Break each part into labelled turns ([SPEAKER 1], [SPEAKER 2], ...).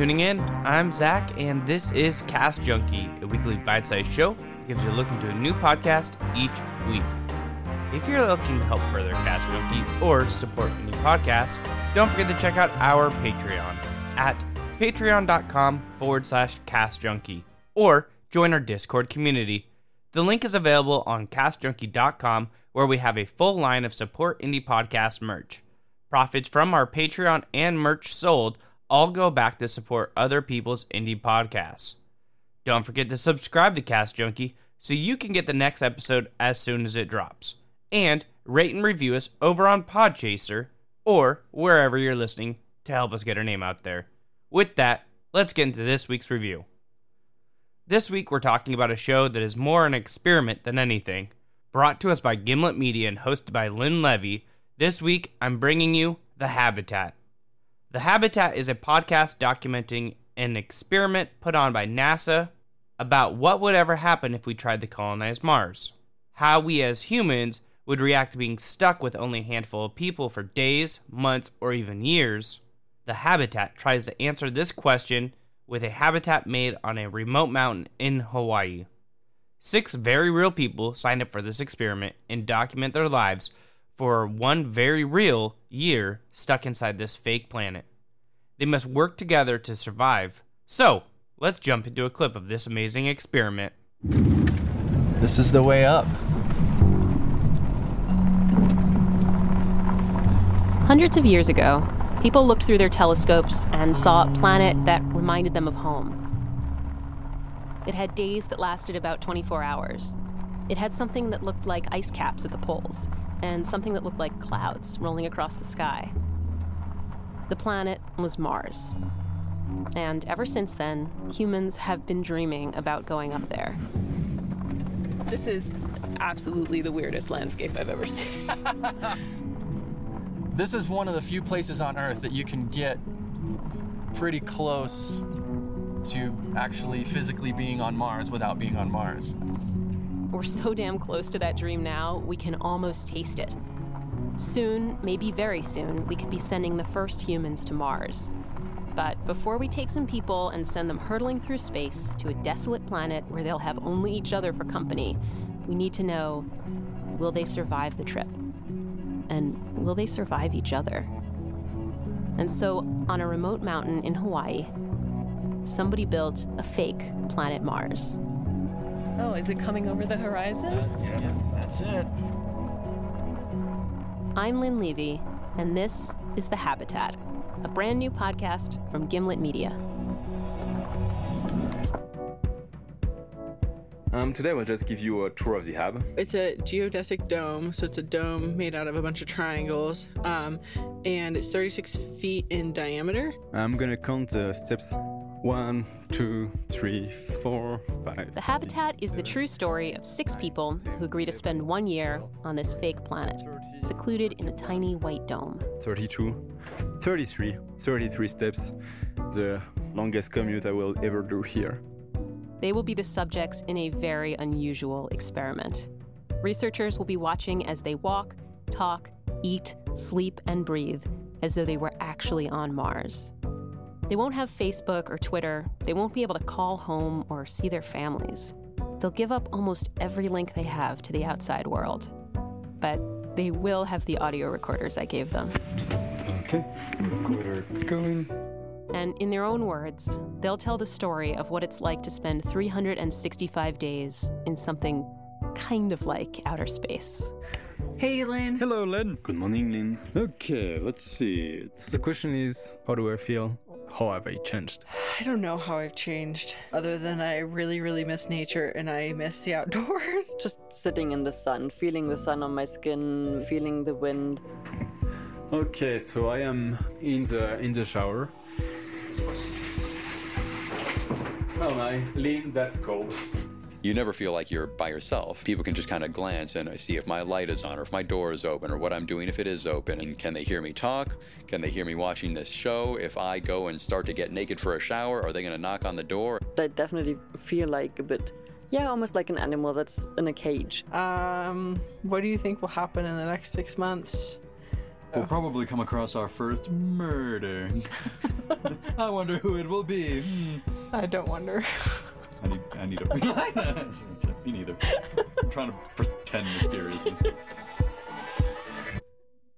[SPEAKER 1] tuning in. I'm Zach, and this is Cast Junkie, a weekly bite sized show that gives you a look into a new podcast each week. If you're looking to help further Cast Junkie or support any podcast, don't forget to check out our Patreon at patreon.com forward slash Cast Junkie or join our Discord community. The link is available on castjunkie.com, where we have a full line of support indie podcast merch. Profits from our Patreon and merch sold all go back to support other people's indie podcasts. Don't forget to subscribe to Cast Junkie so you can get the next episode as soon as it drops. And rate and review us over on Podchaser or wherever you're listening to help us get our name out there. With that, let's get into this week's review. This week, we're talking about a show that is more an experiment than anything. Brought to us by Gimlet Media and hosted by Lynn Levy, this week I'm bringing you The Habitat. The Habitat is a podcast documenting an experiment put on by NASA about what would ever happen if we tried to colonize Mars. How we as humans would react to being stuck with only a handful of people for days, months, or even years. The Habitat tries to answer this question with a habitat made on a remote mountain in Hawaii. Six very real people signed up for this experiment and document their lives for one very real year stuck inside this fake planet. They must work together to survive. So, let's jump into a clip of this amazing experiment.
[SPEAKER 2] This is the way up.
[SPEAKER 3] Hundreds of years ago, people looked through their telescopes and saw a planet that reminded them of home. It had days that lasted about 24 hours. It had something that looked like ice caps at the poles, and something that looked like clouds rolling across the sky. The planet was Mars. And ever since then, humans have been dreaming about going up there.
[SPEAKER 4] This is absolutely the weirdest landscape I've ever seen.
[SPEAKER 2] This is one of the few places on Earth that you can get pretty close to actually physically being on Mars without being on Mars.
[SPEAKER 3] We're so damn close to that dream now, we can almost taste it. Soon, maybe very soon, we could be sending the first humans to Mars. But before we take some people and send them hurtling through space to a desolate planet where they'll have only each other for company, we need to know will they survive the trip? And will they survive each other? And so, on a remote mountain in Hawaii, somebody built a fake planet Mars.
[SPEAKER 4] Oh, is it coming over the horizon?
[SPEAKER 2] Yes, that's it.
[SPEAKER 3] I'm Lynn Levy, and this is The Habitat, a brand new podcast from Gimlet Media.
[SPEAKER 5] Um, today we'll just give you a tour of the hub.
[SPEAKER 6] It's a geodesic dome, so it's a dome made out of a bunch of triangles, um, and it's 36 feet in diameter.
[SPEAKER 5] I'm gonna count the steps. One, two, three, four, five.
[SPEAKER 3] The Habitat is the true story of six people who agree to spend one year on this fake planet, secluded in a tiny white dome.
[SPEAKER 5] 32, 33, 33 steps. The longest commute I will ever do here.
[SPEAKER 3] They will be the subjects in a very unusual experiment. Researchers will be watching as they walk, talk, eat, sleep, and breathe as though they were actually on Mars. They won't have Facebook or Twitter, they won't be able to call home or see their families. They'll give up almost every link they have to the outside world. But they will have the audio recorders I gave them.
[SPEAKER 5] Okay, recorder going.
[SPEAKER 3] And in their own words, they'll tell the story of what it's like to spend 365 days in something kind of like outer space.
[SPEAKER 6] Hey, Lynn.
[SPEAKER 7] Hello, Len.
[SPEAKER 5] Good morning, Lynn.
[SPEAKER 7] Okay, let's see. The question is, how do I feel? How have I changed?
[SPEAKER 6] I don't know how I've changed, other than I really, really miss nature and I miss the outdoors.
[SPEAKER 8] Just sitting in the sun, feeling the sun on my skin, feeling the wind.
[SPEAKER 5] Okay, so I am in the in the shower. Oh my, Lynn, that's cold.
[SPEAKER 9] You never feel like you're by yourself. People can just kind of glance and see if my light is on or if my door is open or what I'm doing if it is open. And can they hear me talk? Can they hear me watching this show? If I go and start to get naked for a shower, are they going to knock on the door?
[SPEAKER 8] I definitely feel like a bit, yeah, almost like an animal that's in a cage.
[SPEAKER 6] Um, what do you think will happen in the next six months?
[SPEAKER 9] We'll probably come across our first murder. I wonder who it will be. Hmm.
[SPEAKER 6] I don't wonder.
[SPEAKER 9] I need, I need a. Me neither. I'm trying to pretend mysteriousness.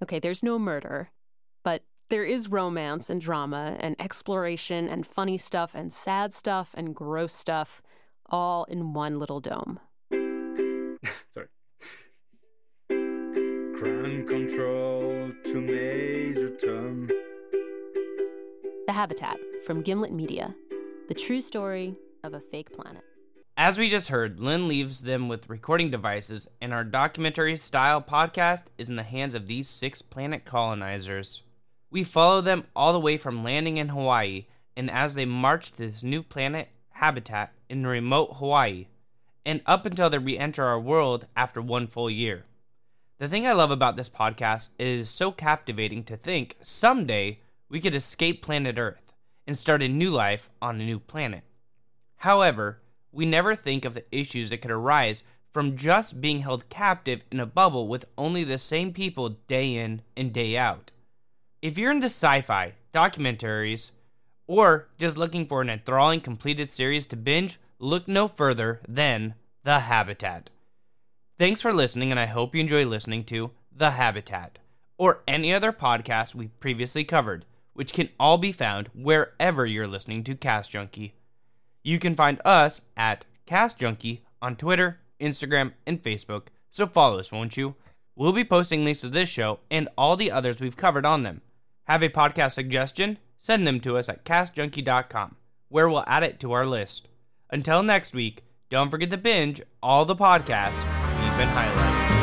[SPEAKER 3] Okay, there's no murder, but there is romance and drama and exploration and funny stuff and sad stuff and gross stuff all in one little dome.
[SPEAKER 7] Sorry. Ground control to Major Tom.
[SPEAKER 3] The Habitat from Gimlet Media, the true story of a fake planet.
[SPEAKER 1] As we just heard, Lynn leaves them with recording devices, and our documentary style podcast is in the hands of these six planet colonizers. We follow them all the way from landing in Hawaii, and as they march to this new planet habitat in remote Hawaii, and up until they re enter our world after one full year. The thing I love about this podcast is so captivating to think someday we could escape planet Earth and start a new life on a new planet. However, we never think of the issues that could arise from just being held captive in a bubble with only the same people day in and day out. If you're into sci fi, documentaries, or just looking for an enthralling completed series to binge, look no further than The Habitat. Thanks for listening, and I hope you enjoy listening to The Habitat or any other podcast we've previously covered, which can all be found wherever you're listening to Cast Junkie. You can find us at Cast Junkie on Twitter, Instagram, and Facebook, so follow us, won't you? We'll be posting links to this show and all the others we've covered on them. Have a podcast suggestion? Send them to us at castjunkie.com, where we'll add it to our list. Until next week, don't forget to binge all the podcasts we've been highlighting.